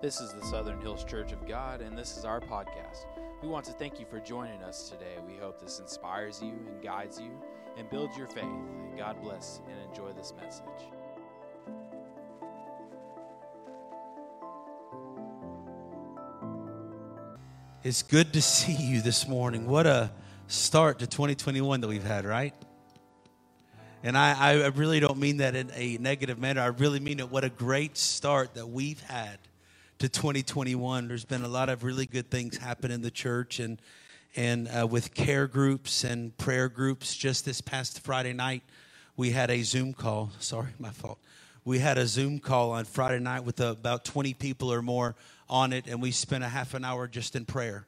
This is the Southern Hills Church of God, and this is our podcast. We want to thank you for joining us today. We hope this inspires you and guides you and builds your faith. God bless and enjoy this message. It's good to see you this morning. What a start to 2021 that we've had, right? And I, I really don't mean that in a negative manner. I really mean it. What a great start that we've had to 2021. There's been a lot of really good things happen in the church and and uh, with care groups and prayer groups. Just this past Friday night, we had a Zoom call. Sorry, my fault. We had a Zoom call on Friday night with about 20 people or more on it, and we spent a half an hour just in prayer.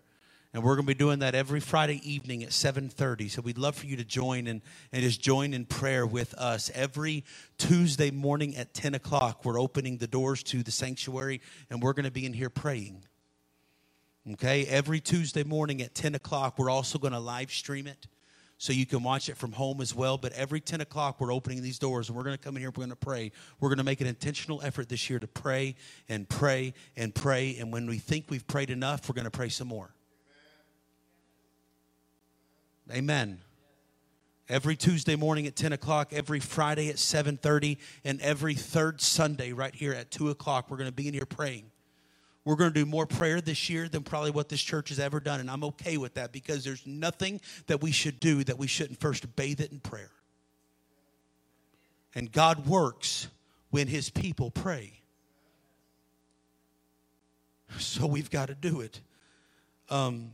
And we're going to be doing that every Friday evening at 7:30. So we'd love for you to join and, and just join in prayer with us. Every Tuesday morning at 10 o'clock, we're opening the doors to the sanctuary, and we're going to be in here praying. Okay, every Tuesday morning at 10 o'clock, we're also going to live stream it so you can watch it from home as well. But every 10 o'clock, we're opening these doors and we're going to come in here, we're going to pray. We're going to make an intentional effort this year to pray and pray and pray. And when we think we've prayed enough, we're going to pray some more. Amen. Every Tuesday morning at 10 o'clock, every Friday at 7:30, and every third Sunday right here at 2 o'clock, we're going to be in here praying. We're going to do more prayer this year than probably what this church has ever done. And I'm okay with that because there's nothing that we should do that we shouldn't first bathe it in prayer. And God works when his people pray. So we've got to do it. Um,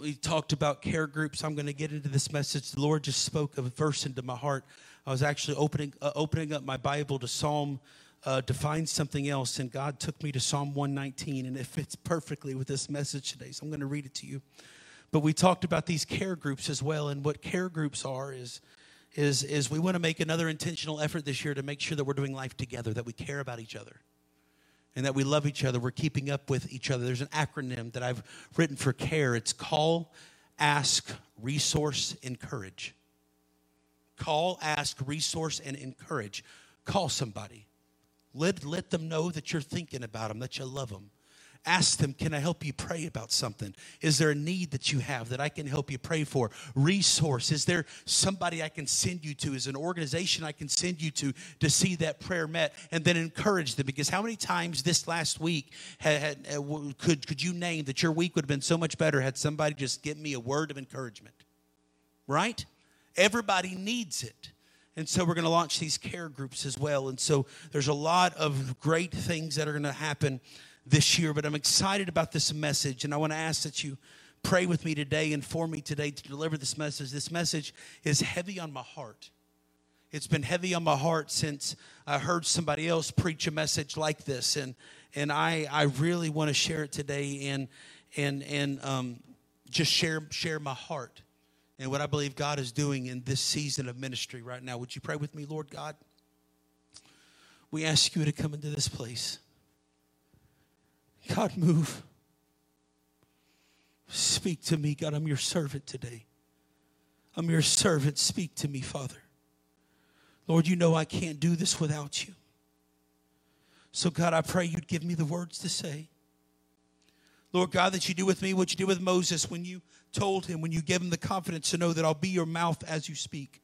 we talked about care groups. I'm going to get into this message. The Lord just spoke a verse into my heart. I was actually opening, uh, opening up my Bible to Psalm uh, to find something else, and God took me to Psalm 119, and it fits perfectly with this message today. So I'm going to read it to you. But we talked about these care groups as well, and what care groups are is is is we want to make another intentional effort this year to make sure that we're doing life together, that we care about each other, and that we love each other. We're keeping up with each other. There's an acronym that I've written for care. It's call, ask, resource, encourage. Call, ask, resource, and encourage. Call somebody. Let, let them know that you're thinking about them, that you love them. Ask them, can I help you pray about something? Is there a need that you have that I can help you pray for? Resource, is there somebody I can send you to? Is an organization I can send you to to see that prayer met? And then encourage them because how many times this last week had, had, could, could you name that your week would have been so much better had somebody just given me a word of encouragement? Right? Everybody needs it. And so we're going to launch these care groups as well. And so there's a lot of great things that are going to happen this year. But I'm excited about this message. And I want to ask that you pray with me today and for me today to deliver this message. This message is heavy on my heart. It's been heavy on my heart since I heard somebody else preach a message like this. And, and I, I really want to share it today and, and, and um, just share, share my heart and what I believe God is doing in this season of ministry right now. Would you pray with me, Lord God? We ask you to come into this place. God, move. Speak to me, God. I'm your servant today. I'm your servant. Speak to me, Father. Lord, you know I can't do this without you. So, God, I pray you'd give me the words to say. Lord God, that you do with me what you did with Moses when you told him, when you gave him the confidence to know that I'll be your mouth as you speak.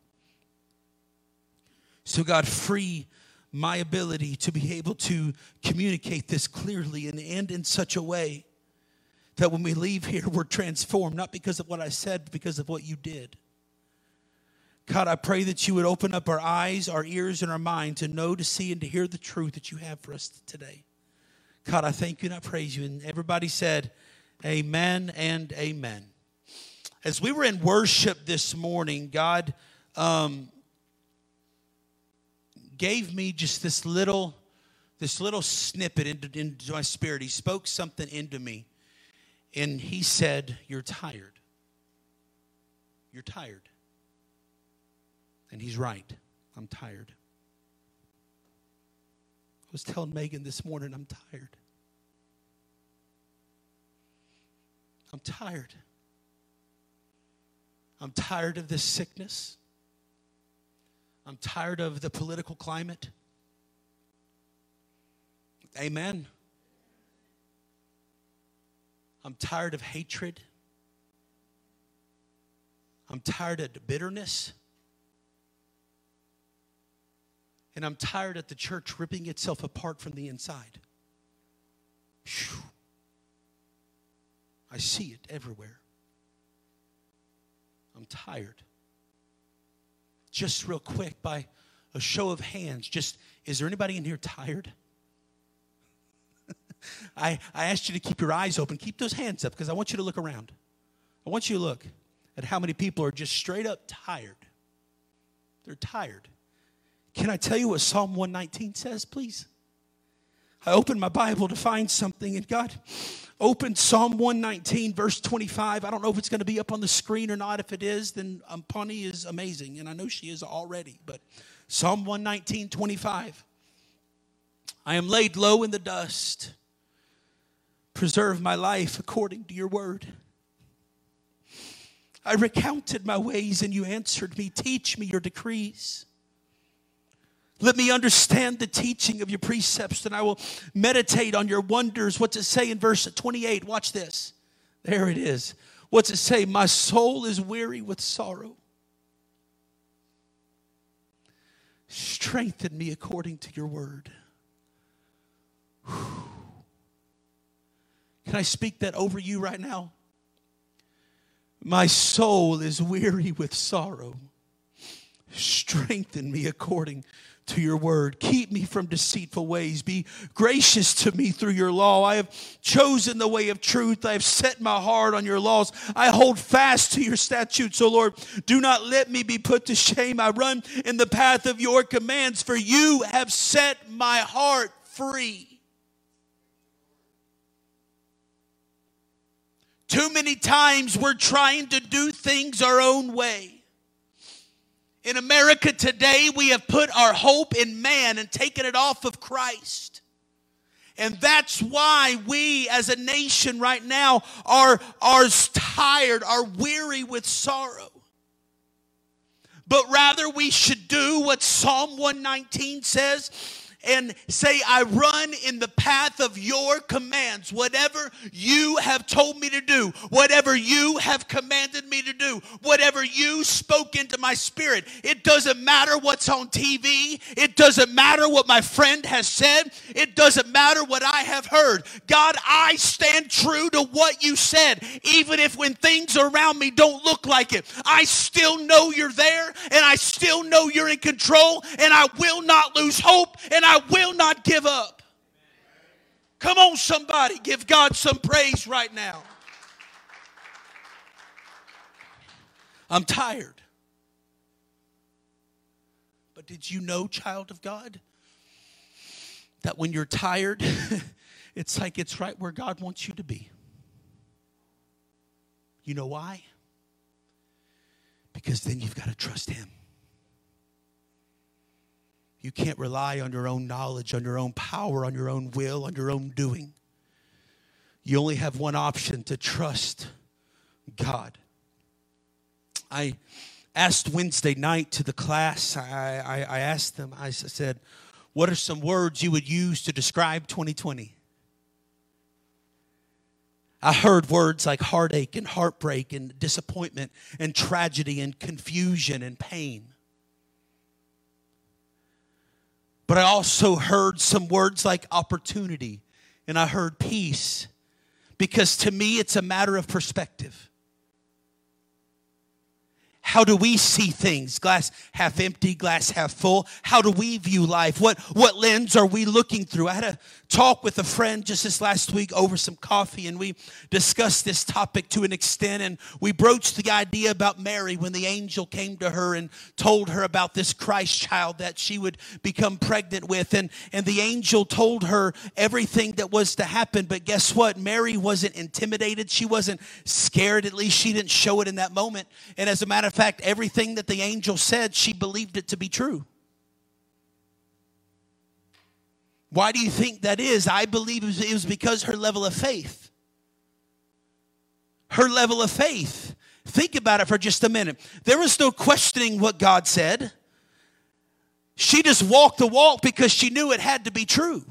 So, God, free my ability to be able to communicate this clearly and end in such a way that when we leave here, we're transformed, not because of what I said, but because of what you did. God, I pray that you would open up our eyes, our ears, and our mind to know, to see, and to hear the truth that you have for us today. God, I thank you and I praise you. And everybody said, Amen and amen. As we were in worship this morning, God um, gave me just this little, this little snippet into, into my spirit. He spoke something into me, and he said, "You're tired. You're tired." And he's right. I'm tired I was telling Megan this morning, I'm tired. I'm tired. I'm tired of this sickness. I'm tired of the political climate. Amen. I'm tired of hatred. I'm tired of bitterness. And I'm tired of the church ripping itself apart from the inside. Whew. I see it everywhere. I'm tired. Just real quick, by a show of hands, just is there anybody in here tired? I, I asked you to keep your eyes open. Keep those hands up because I want you to look around. I want you to look at how many people are just straight up tired. They're tired. Can I tell you what Psalm 119 says, please? I opened my Bible to find something, and God opened Psalm 119, verse 25. I don't know if it's going to be up on the screen or not. If it is, then um, Pawnee is amazing, and I know she is already. But Psalm 119, 25. I am laid low in the dust. Preserve my life according to your word. I recounted my ways, and you answered me. Teach me your decrees. Let me understand the teaching of your precepts, and I will meditate on your wonders. What's it say in verse 28? Watch this. There it is. What's it say? My soul is weary with sorrow. Strengthen me according to your word. Whew. Can I speak that over you right now? My soul is weary with sorrow. Strengthen me according to your word. Keep me from deceitful ways. Be gracious to me through your law. I have chosen the way of truth. I have set my heart on your laws. I hold fast to your statutes, O Lord. Do not let me be put to shame. I run in the path of your commands, for you have set my heart free. Too many times we're trying to do things our own way. In America today, we have put our hope in man and taken it off of Christ. And that's why we as a nation right now are, are tired, are weary with sorrow. But rather, we should do what Psalm 119 says and say, I run in the path of your commands. Whatever you have told me to do, whatever you have commanded me to do, whatever you spoke into my spirit. It doesn't matter what's on TV. It doesn't matter what my friend has said. It doesn't matter what I have heard. God, I stand true to what you said, even if when things around me don't look like it. I still know you're there, and I still know you're in control, and I will not lose hope, and I I will not give up. Come on, somebody, give God some praise right now. I'm tired. But did you know, child of God, that when you're tired, it's like it's right where God wants you to be? You know why? Because then you've got to trust Him. You can't rely on your own knowledge, on your own power, on your own will, on your own doing. You only have one option to trust God. I asked Wednesday night to the class, I, I, I asked them, I said, What are some words you would use to describe 2020? I heard words like heartache and heartbreak and disappointment and tragedy and confusion and pain. But I also heard some words like opportunity and I heard peace because to me it's a matter of perspective. How do we see things? Glass half empty, glass half full. How do we view life? What, what lens are we looking through? I had a talk with a friend just this last week over some coffee, and we discussed this topic to an extent. And we broached the idea about Mary when the angel came to her and told her about this Christ child that she would become pregnant with. And, and the angel told her everything that was to happen. But guess what? Mary wasn't intimidated. She wasn't scared. At least she didn't show it in that moment. And as a matter of fact, everything that the angel said, she believed it to be true. Why do you think that is? I believe it was because her level of faith. Her level of faith. Think about it for just a minute. There was no questioning what God said. She just walked the walk because she knew it had to be true.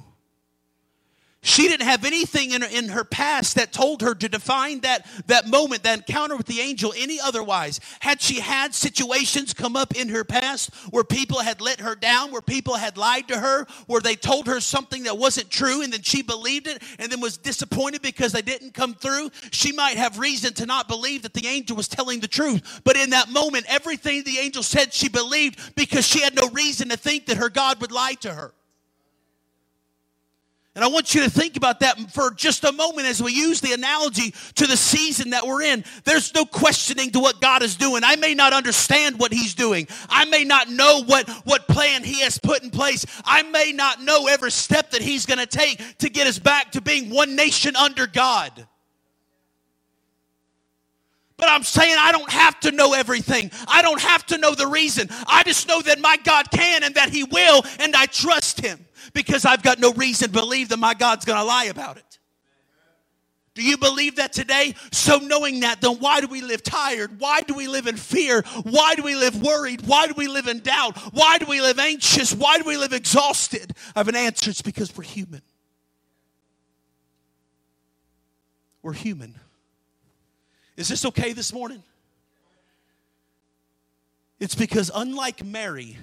She didn't have anything in her, in her past that told her to define that, that moment, that encounter with the angel, any otherwise. Had she had situations come up in her past where people had let her down, where people had lied to her, where they told her something that wasn't true, and then she believed it and then was disappointed because they didn't come through, she might have reason to not believe that the angel was telling the truth. But in that moment, everything the angel said she believed because she had no reason to think that her God would lie to her. And I want you to think about that for just a moment as we use the analogy to the season that we're in. There's no questioning to what God is doing. I may not understand what He's doing. I may not know what, what plan He has put in place. I may not know every step that He's going to take to get us back to being one nation under God. But I'm saying I don't have to know everything. I don't have to know the reason. I just know that my God can and that He will, and I trust Him because I've got no reason to believe that my God's going to lie about it. Do you believe that today? So, knowing that, then why do we live tired? Why do we live in fear? Why do we live worried? Why do we live in doubt? Why do we live anxious? Why do we live exhausted? I have an answer it's because we're human. We're human. Is this okay this morning? It's because, unlike Mary,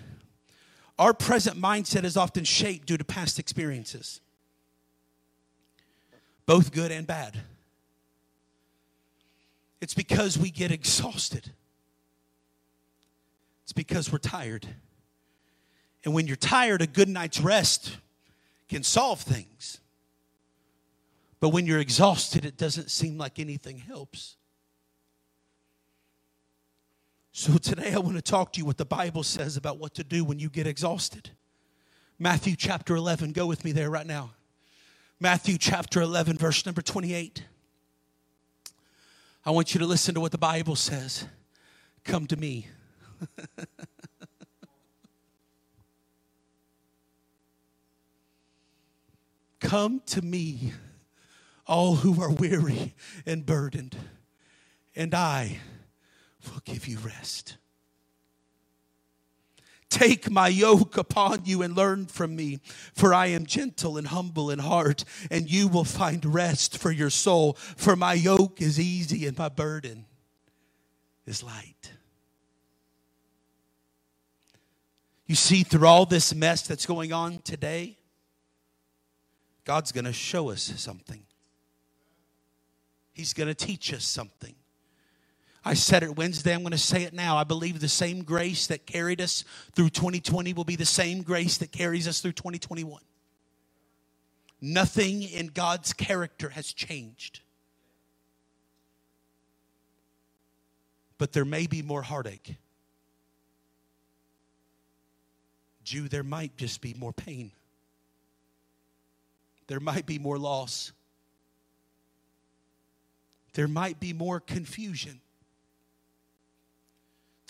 our present mindset is often shaped due to past experiences, both good and bad. It's because we get exhausted. It's because we're tired. And when you're tired, a good night's rest can solve things. But when you're exhausted, it doesn't seem like anything helps. So today I want to talk to you what the Bible says about what to do when you get exhausted. Matthew chapter 11, go with me there right now. Matthew chapter 11, verse number 28. I want you to listen to what the Bible says. Come to me. Come to me, all who are weary and burdened, and I will give you rest. Take my yoke upon you and learn from me, for I am gentle and humble in heart, and you will find rest for your soul. For my yoke is easy and my burden is light. You see, through all this mess that's going on today, God's going to show us something. He's going to teach us something. I said it Wednesday, I'm going to say it now. I believe the same grace that carried us through 2020 will be the same grace that carries us through 2021. Nothing in God's character has changed. But there may be more heartache. Jew, there might just be more pain. There might be more loss. There might be more confusion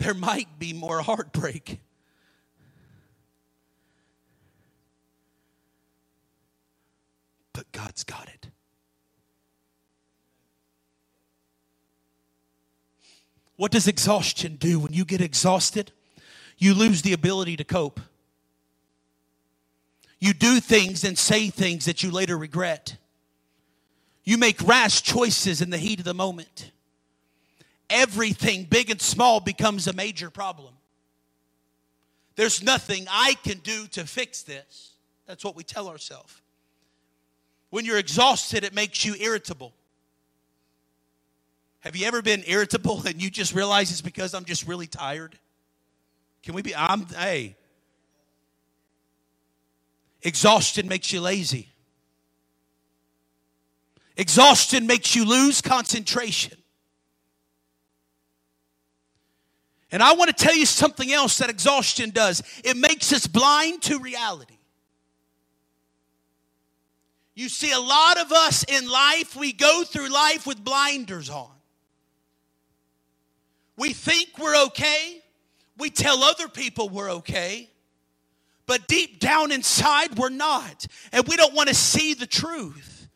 there might be more heartbreak. But God's got it. What does exhaustion do? When you get exhausted, you lose the ability to cope. You do things and say things that you later regret. You make rash choices in the heat of the moment everything, big and small, becomes a major problem. There's nothing I can do to fix this. That's what we tell ourselves. When you're exhausted, it makes you irritable. Have you ever been irritable and you just realize it's because I'm just really tired? Can we be, I'm, hey. Exhaustion makes you lazy. Exhaustion makes you lose concentration. And I want to tell you something else that exhaustion does it makes us blind to reality. You see, a lot of us in life, we go through life with blinders on. We think we're okay, we tell other people we're okay, but deep down inside, we're not. And we don't want to see the truth.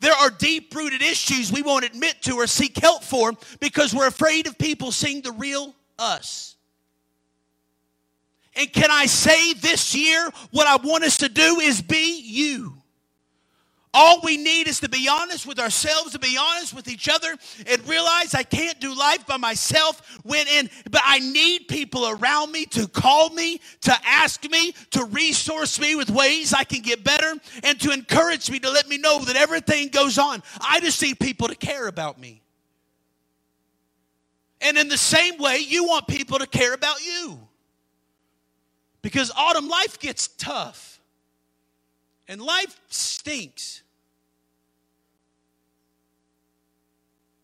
There are deep rooted issues we won't admit to or seek help for because we're afraid of people seeing the real us. And can I say this year, what I want us to do is be you. All we need is to be honest with ourselves, to be honest with each other, and realize I can't do life by myself. When in, but I need people around me to call me, to ask me, to resource me with ways I can get better, and to encourage me to let me know that everything goes on. I just need people to care about me. And in the same way, you want people to care about you. Because autumn life gets tough. And life stinks.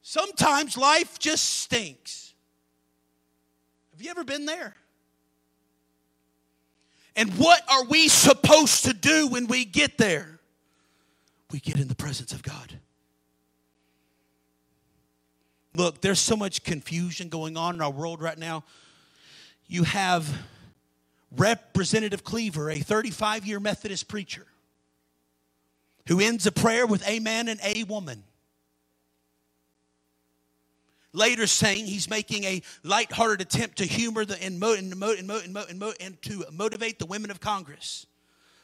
Sometimes life just stinks. Have you ever been there? And what are we supposed to do when we get there? We get in the presence of God. Look, there's so much confusion going on in our world right now. You have Representative Cleaver, a 35 year Methodist preacher, who ends a prayer with Amen and A woman. Later, saying he's making a lighthearted attempt to humor the, and, mo, and, mo, and, mo, and, mo, and, mo, and to motivate the women of Congress.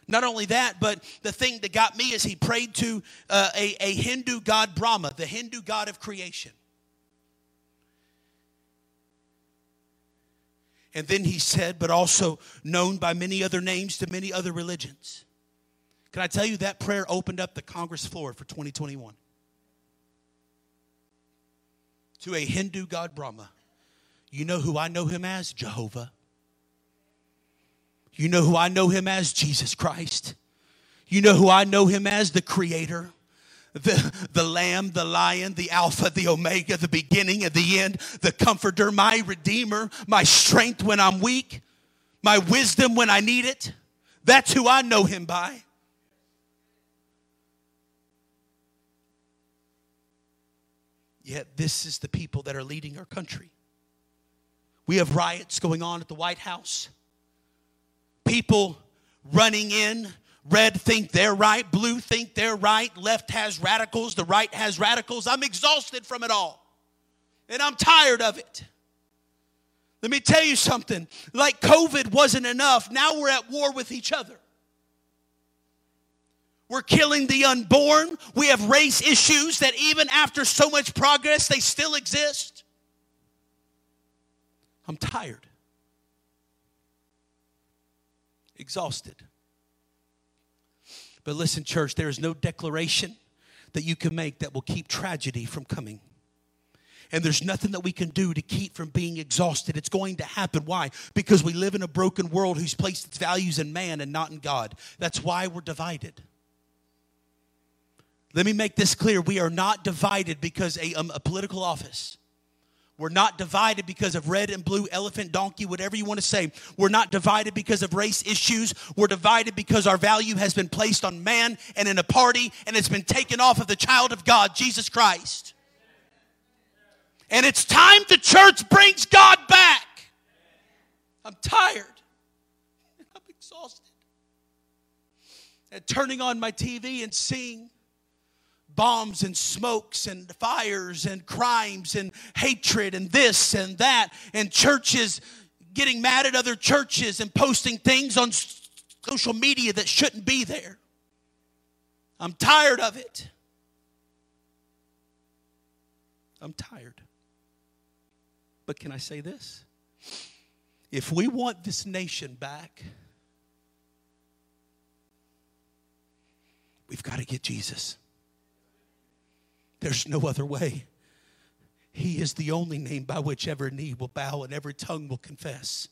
Not only that, but the thing that got me is he prayed to uh, a, a Hindu god Brahma, the Hindu god of creation. And then he said, but also known by many other names to many other religions. Can I tell you that prayer opened up the Congress floor for 2021? To a Hindu god Brahma. You know who I know him as? Jehovah. You know who I know him as? Jesus Christ. You know who I know him as? The Creator the, the Lamb, the Lion, the Alpha, the Omega, the beginning and the end, the Comforter, my Redeemer, my strength when I'm weak, my wisdom when I need it. That's who I know him by. Yet, this is the people that are leading our country. We have riots going on at the White House, people running in Red think they're right, blue think they're right, left has radicals, the right has radicals. I'm exhausted from it all. And I'm tired of it. Let me tell you something. Like COVID wasn't enough, now we're at war with each other. We're killing the unborn. We have race issues that even after so much progress, they still exist. I'm tired, exhausted. But listen, church, there is no declaration that you can make that will keep tragedy from coming. And there's nothing that we can do to keep from being exhausted. It's going to happen. Why? Because we live in a broken world who's placed its values in man and not in God. That's why we're divided. Let me make this clear. We are not divided because a, um, a political office. We're not divided because of red and blue, elephant, donkey, whatever you want to say. We're not divided because of race issues. We're divided because our value has been placed on man and in a party and it's been taken off of the child of God, Jesus Christ. And it's time the church brings God back. I'm tired. I'm exhausted. And turning on my TV and seeing bombs and smokes and fires and crimes and hatred and this and that and churches getting mad at other churches and posting things on social media that shouldn't be there. I'm tired of it. I'm tired. But can I say this? If we want this nation back, we've got to get Jesus. There's no other way. He is the only name by which every knee will bow and every tongue will confess.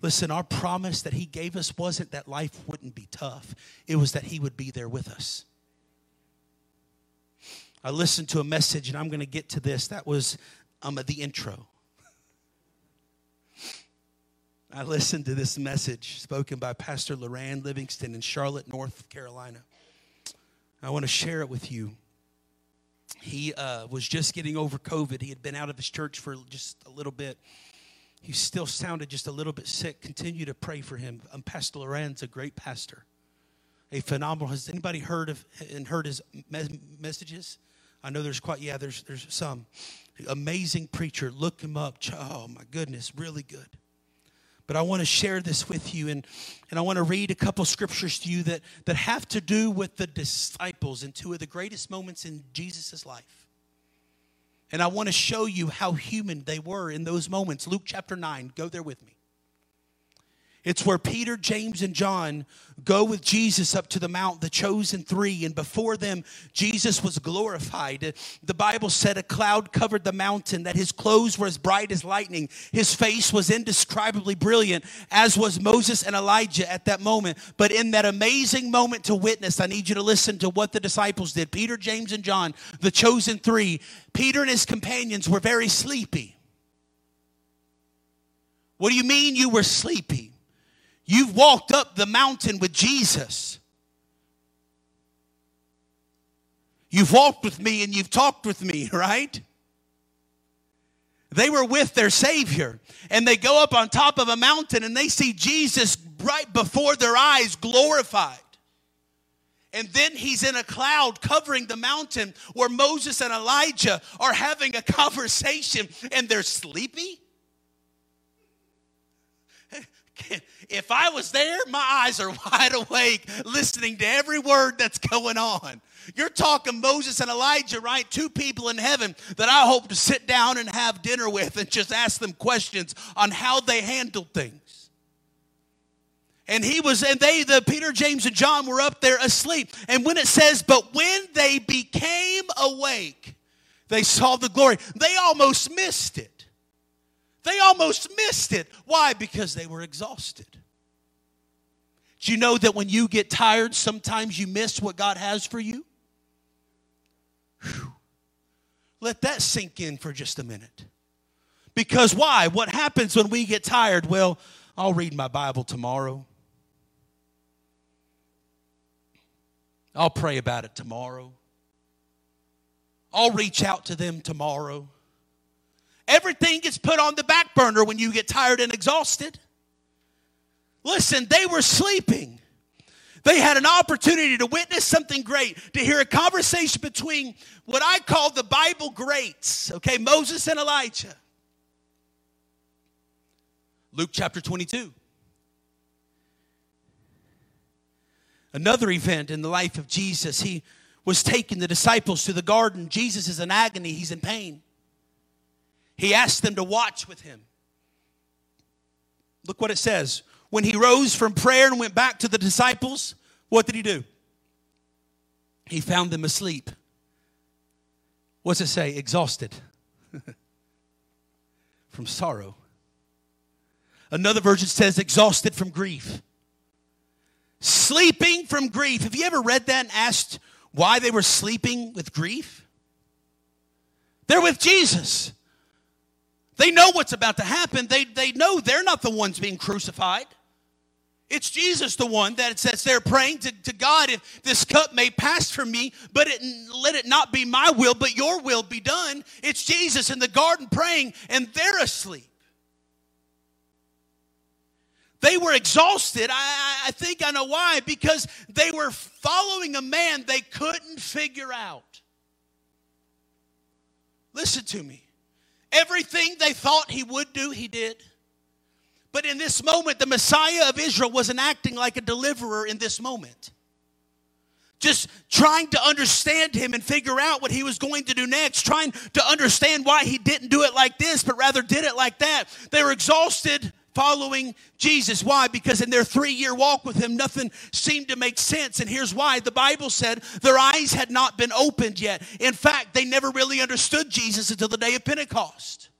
Listen, our promise that He gave us wasn't that life wouldn't be tough, it was that He would be there with us. I listened to a message, and I'm going to get to this. That was um, the intro. I listened to this message spoken by Pastor Loran Livingston in Charlotte, North Carolina. I want to share it with you. He uh, was just getting over COVID. He had been out of his church for just a little bit. He still sounded just a little bit sick. Continue to pray for him. Um, pastor Loran's a great pastor, a phenomenal. Has anybody heard of and heard his me- messages? I know there's quite yeah. There's there's some amazing preacher. Look him up. Oh my goodness, really good. But I want to share this with you, and, and I want to read a couple scriptures to you that, that have to do with the disciples and two of the greatest moments in Jesus' life. And I want to show you how human they were in those moments. Luke chapter 9, go there with me. It's where Peter, James, and John go with Jesus up to the mount, the chosen three, and before them, Jesus was glorified. The Bible said a cloud covered the mountain, that his clothes were as bright as lightning. His face was indescribably brilliant, as was Moses and Elijah at that moment. But in that amazing moment to witness, I need you to listen to what the disciples did Peter, James, and John, the chosen three. Peter and his companions were very sleepy. What do you mean you were sleepy? You've walked up the mountain with Jesus. You've walked with me and you've talked with me, right? They were with their Savior and they go up on top of a mountain and they see Jesus right before their eyes glorified. And then he's in a cloud covering the mountain where Moses and Elijah are having a conversation and they're sleepy. If I was there, my eyes are wide awake listening to every word that's going on. You're talking Moses and Elijah, right? Two people in heaven that I hope to sit down and have dinner with and just ask them questions on how they handled things. And he was, and they, the Peter, James, and John were up there asleep. And when it says, but when they became awake, they saw the glory, they almost missed it. They almost missed it. Why? Because they were exhausted. Do you know that when you get tired, sometimes you miss what God has for you? Whew. Let that sink in for just a minute. Because why? What happens when we get tired? Well, I'll read my Bible tomorrow. I'll pray about it tomorrow. I'll reach out to them tomorrow. Everything gets put on the back burner when you get tired and exhausted. Listen, they were sleeping. They had an opportunity to witness something great, to hear a conversation between what I call the Bible greats, okay, Moses and Elijah. Luke chapter 22. Another event in the life of Jesus, he was taking the disciples to the garden. Jesus is in agony, he's in pain. He asked them to watch with him. Look what it says. When he rose from prayer and went back to the disciples, what did he do? He found them asleep. What's it say? Exhausted from sorrow. Another version says exhausted from grief. Sleeping from grief. Have you ever read that and asked why they were sleeping with grief? They're with Jesus. They know what's about to happen. They, they know they're not the ones being crucified. It's Jesus, the one that says they're praying to, to God, if this cup may pass from me, but it, let it not be my will, but your will be done. It's Jesus in the garden praying, and they're asleep. They were exhausted. I, I think I know why. Because they were following a man they couldn't figure out. Listen to me. Everything they thought he would do, he did. But in this moment, the Messiah of Israel wasn't acting like a deliverer in this moment. Just trying to understand him and figure out what he was going to do next, trying to understand why he didn't do it like this, but rather did it like that. They were exhausted following Jesus. Why? Because in their three year walk with him, nothing seemed to make sense. And here's why the Bible said their eyes had not been opened yet. In fact, they never really understood Jesus until the day of Pentecost.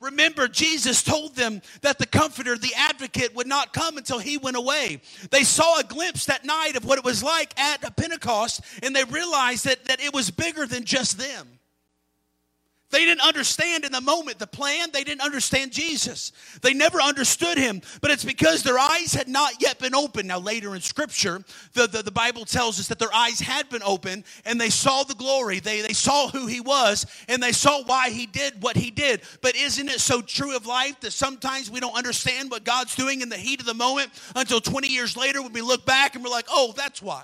Remember, Jesus told them that the Comforter, the Advocate, would not come until he went away. They saw a glimpse that night of what it was like at Pentecost, and they realized that, that it was bigger than just them. They didn't understand in the moment the plan. They didn't understand Jesus. They never understood him. But it's because their eyes had not yet been opened. Now, later in Scripture, the, the, the, Bible tells us that their eyes had been opened and they saw the glory. They, they saw who he was and they saw why he did what he did. But isn't it so true of life that sometimes we don't understand what God's doing in the heat of the moment until 20 years later when we look back and we're like, oh, that's why?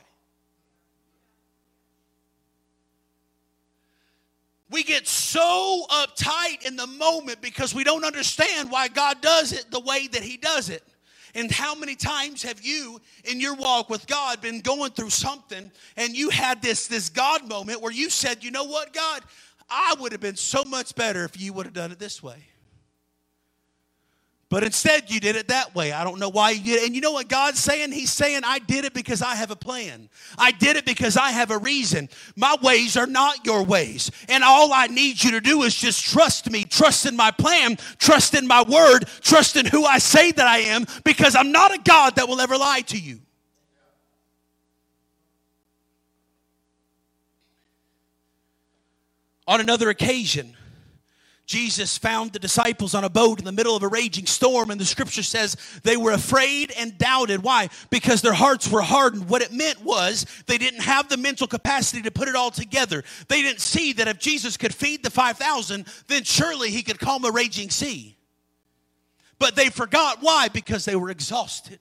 We get so uptight in the moment because we don't understand why God does it the way that He does it. And how many times have you in your walk with God been going through something and you had this, this God moment where you said, You know what, God? I would have been so much better if you would have done it this way. But instead, you did it that way. I don't know why you did it. And you know what God's saying? He's saying, I did it because I have a plan. I did it because I have a reason. My ways are not your ways. And all I need you to do is just trust me, trust in my plan, trust in my word, trust in who I say that I am, because I'm not a God that will ever lie to you. On another occasion, Jesus found the disciples on a boat in the middle of a raging storm, and the scripture says they were afraid and doubted. Why? Because their hearts were hardened. What it meant was they didn't have the mental capacity to put it all together. They didn't see that if Jesus could feed the 5,000, then surely he could calm a raging sea. But they forgot. Why? Because they were exhausted.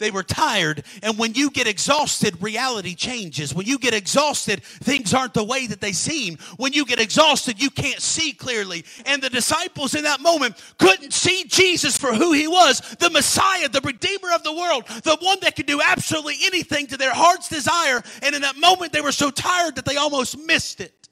They were tired. And when you get exhausted, reality changes. When you get exhausted, things aren't the way that they seem. When you get exhausted, you can't see clearly. And the disciples in that moment couldn't see Jesus for who he was the Messiah, the Redeemer of the world, the one that could do absolutely anything to their heart's desire. And in that moment, they were so tired that they almost missed it.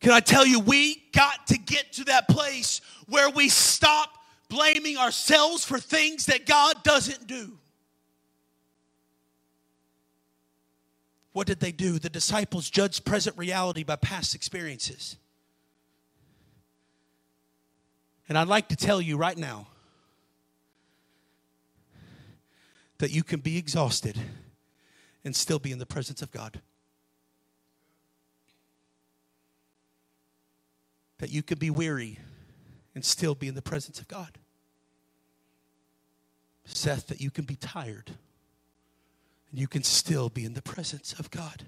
Can I tell you, we got to get to that place where we stop blaming ourselves for things that God doesn't do. What did they do? The disciples judged present reality by past experiences. And I'd like to tell you right now that you can be exhausted and still be in the presence of God. That you can be weary and still be in the presence of God. Seth, that you can be tired and you can still be in the presence of God.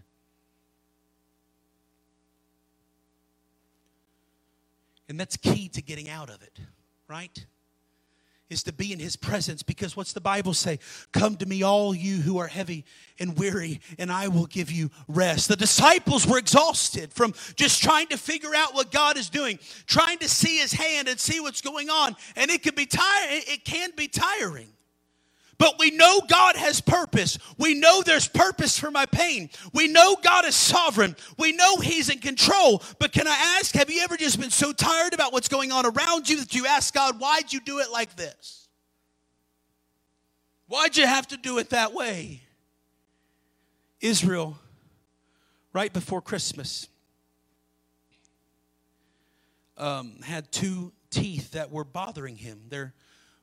And that's key to getting out of it, right? Is to be in his presence because what's the Bible say? Come to me, all you who are heavy and weary, and I will give you rest. The disciples were exhausted from just trying to figure out what God is doing, trying to see his hand and see what's going on. And it can be tiring, it can be tiring. But we know God has purpose. We know there's purpose for my pain. We know God is sovereign. We know He's in control. But can I ask, have you ever just been so tired about what's going on around you that you ask God, why'd you do it like this? Why'd you have to do it that way? Israel, right before Christmas, um, had two teeth that were bothering him. They're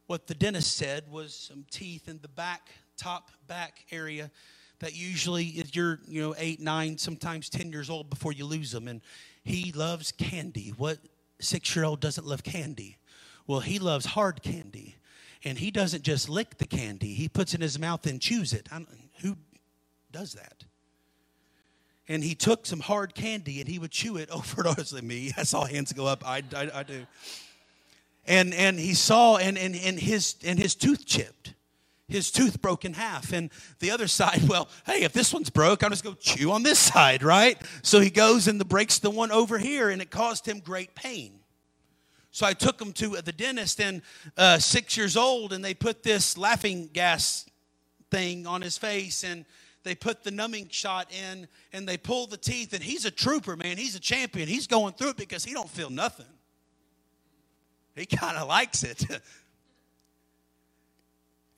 what the dentist said was some teeth in the back, top back area that usually if you're, you know, eight, nine, sometimes 10 years old before you lose them. And he loves candy. What six year old doesn't love candy? Well, he loves hard candy. And he doesn't just lick the candy, he puts it in his mouth and chews it. who does that? And he took some hard candy and he would chew it over and over. Me, I saw hands go up. I, I, I do and and he saw and and, and his and his tooth chipped his tooth broke in half. And the other side well hey if this one's broke i'm just going to chew on this side right? So he goes and the breaks the one over here and it caused him great pain. So i took him to the dentist and uh, six years old and they put this laughing gas thing on his face and they put the numbing shot in and they pull the teeth and he's a trooper man. He's a champion. He's going through it because he don't feel nothing he kind of likes it.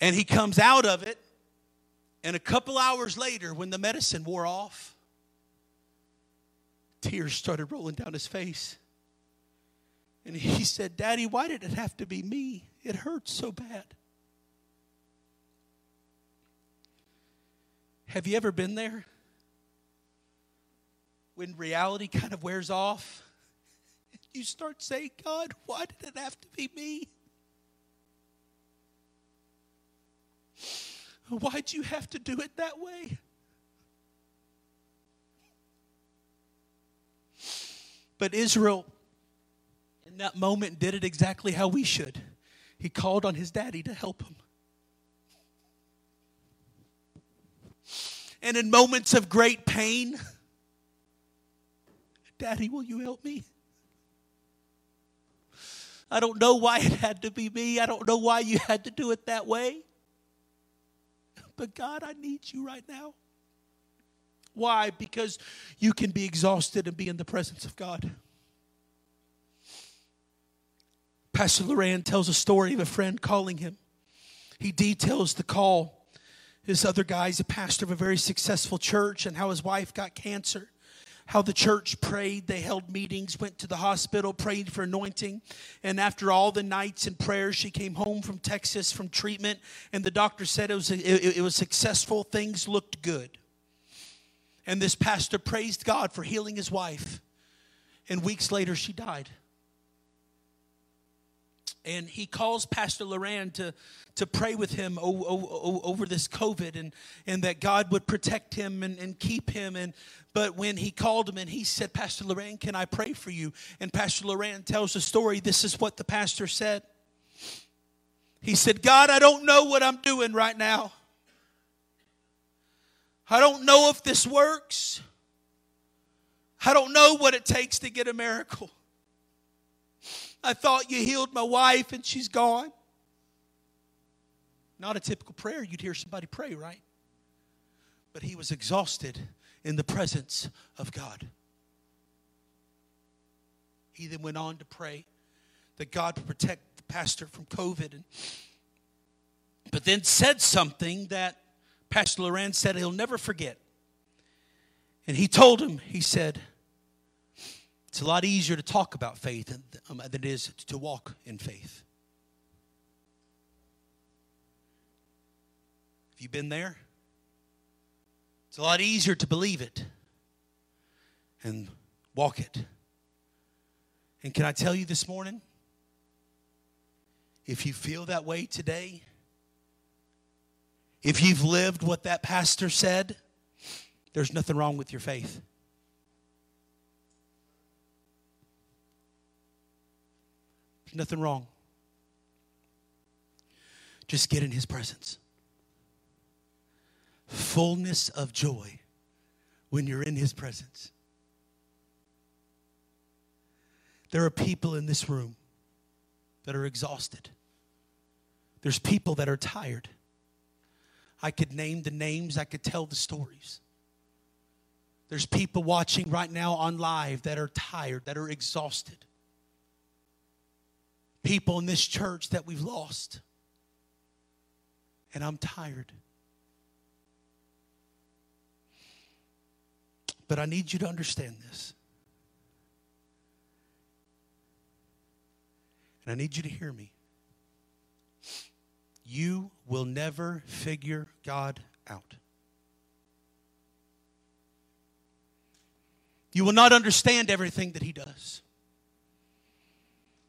and he comes out of it, and a couple hours later, when the medicine wore off, tears started rolling down his face. And he said, Daddy, why did it have to be me? It hurts so bad. Have you ever been there? When reality kind of wears off you start saying, God, why did it have to be me? Why'd you have to do it that way? But Israel, in that moment, did it exactly how we should. He called on his daddy to help him. And in moments of great pain, Daddy, will you help me? I don't know why it had to be me. I don't know why you had to do it that way. But God, I need you right now. Why? Because you can be exhausted and be in the presence of God. Pastor Loran tells a story of a friend calling him. He details the call. His other guy's a pastor of a very successful church and how his wife got cancer how the church prayed. They held meetings, went to the hospital, prayed for anointing. And after all the nights and prayers, she came home from Texas from treatment, and the doctor said it was, it, it was successful. Things looked good. And this pastor praised God for healing his wife. And weeks later, she died and he calls Pastor Loran to, to pray with him o- o- over this COVID and, and that God would protect him and, and keep him. And but when he called him and he said, Pastor Loran, can I pray for you? And Pastor Loran tells the story. This is what the pastor said. He said, God, I don't know what I'm doing right now. I don't know if this works. I don't know what it takes to get a miracle. I thought you healed my wife and she's gone. Not a typical prayer you'd hear somebody pray, right? But he was exhausted in the presence of God. He then went on to pray that God would protect the pastor from COVID. And, but then said something that Pastor Loran said he'll never forget. And he told him, he said, it's a lot easier to talk about faith than, um, it is to walk in faith. Have you been there? It's a lot easier to believe it and walk it. And can I tell you this morning? If you feel that way today, if you've lived what that pastor said, there's nothing wrong with your faith. Nothing wrong. Just get in his presence. Fullness of joy when you're in his presence. There are people in this room that are exhausted. There's people that are tired. I could name the names, I could tell the stories. There's people watching right now on live that are tired, that are exhausted people in this church that we've lost. And I'm tired. But I need you to understand this. And I need you to hear me. You will never figure God out. You will not understand everything that He does.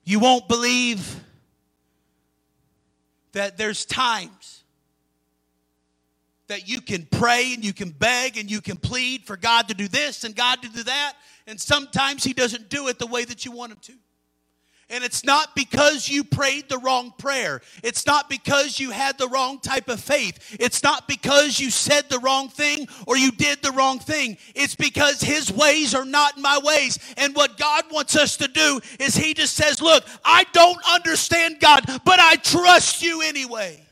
You won't believe that there's times that you can pray and you can beg and you can plead for God to do this and God to do that. And sometimes He doesn't do it the way that you want Him to. And it's not because you prayed the wrong prayer. It's not because you had the wrong type of faith. It's not because you said the wrong thing or you did the wrong thing. It's because His ways are not my ways. And what God wants us to do is He just says, Look, I don't understand God, but I trust you anyway.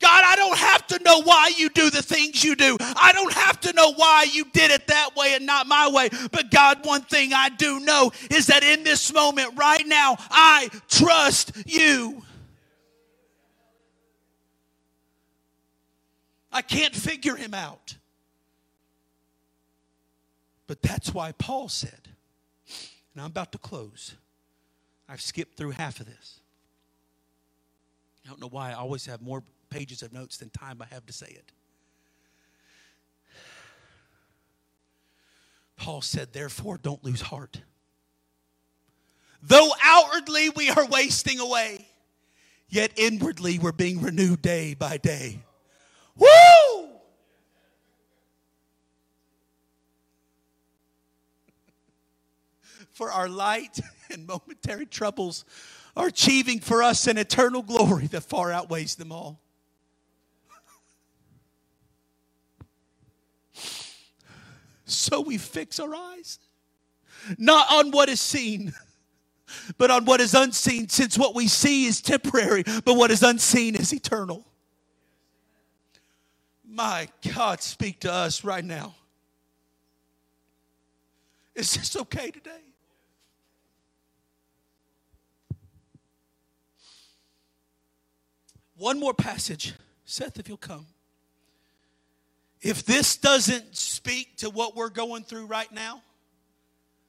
God, I don't have to know why you do the things you do. I don't have to know why you did it that way and not my way. But God, one thing I do know is that in this moment right now, I trust you. I can't figure him out. But that's why Paul said, and I'm about to close. I've skipped through half of this. I don't know why I always have more pages of notes than time I have to say it. Paul said, Therefore, don't lose heart. Though outwardly we are wasting away, yet inwardly we're being renewed day by day. Woo! For our light and momentary troubles are achieving for us an eternal glory that far outweighs them all. So we fix our eyes not on what is seen, but on what is unseen, since what we see is temporary, but what is unseen is eternal. My God, speak to us right now. Is this okay today? One more passage. Seth, if you'll come. If this doesn't speak to what we're going through right now,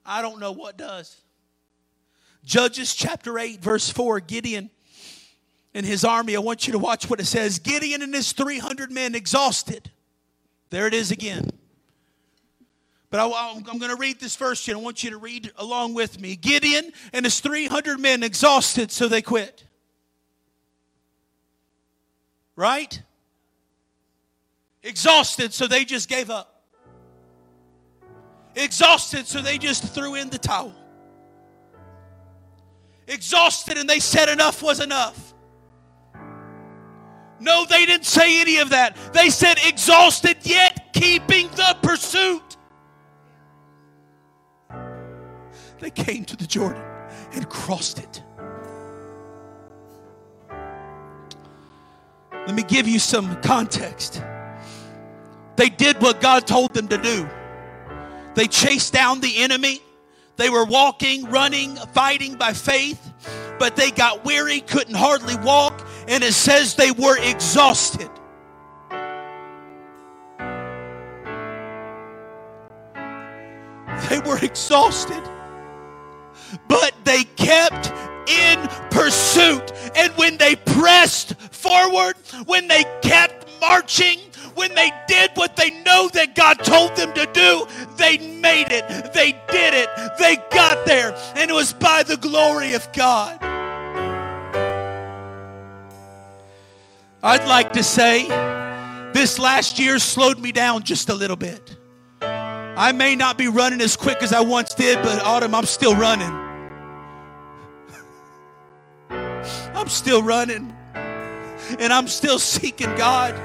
I don't know what does. Judges chapter 8, verse 4 Gideon and his army. I want you to watch what it says. Gideon and his 300 men exhausted. There it is again. But I, am going to read this verse and I want you to read along with me. Gideon and his 300 men exhausted, so they quit. Right? Exhausted, so they just gave up. Exhausted, so they just threw in the towel. Exhausted, and they said enough was enough. No, they didn't say any of that. They said exhausted, yet keeping the pursuit. They came to the Jordan and crossed it. Let me give you some context. They did what God told them to do. They chased down the enemy. They were walking, running, fighting by faith, but they got weary, couldn't hardly walk, and it says they were exhausted. They were exhausted, but they kept in pursuit. And when they pressed forward, when they kept marching, when they did what they know that God told them to do, they made it. They did it. They got there. And it was by the glory of God. I'd like to say this last year slowed me down just a little bit. I may not be running as quick as I once did, but Autumn, I'm still running. I'm still running. And I'm still seeking God.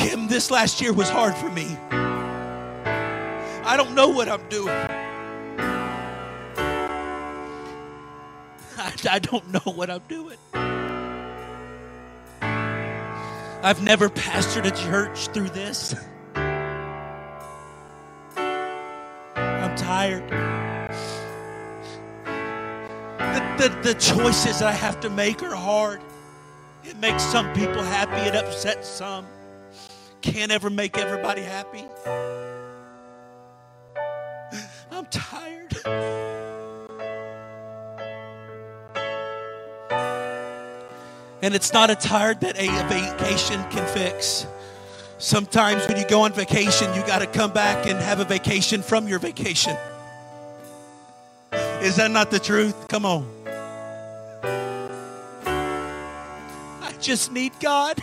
Kim, this last year was hard for me. I don't know what I'm doing. I, I don't know what I'm doing. I've never pastored a church through this. I'm tired. The, the, the choices I have to make are hard. It makes some people happy, it upsets some can't ever make everybody happy. I'm tired. And it's not a tired that a vacation can fix. Sometimes when you go on vacation, you got to come back and have a vacation from your vacation. Is that not the truth? Come on. I just need God.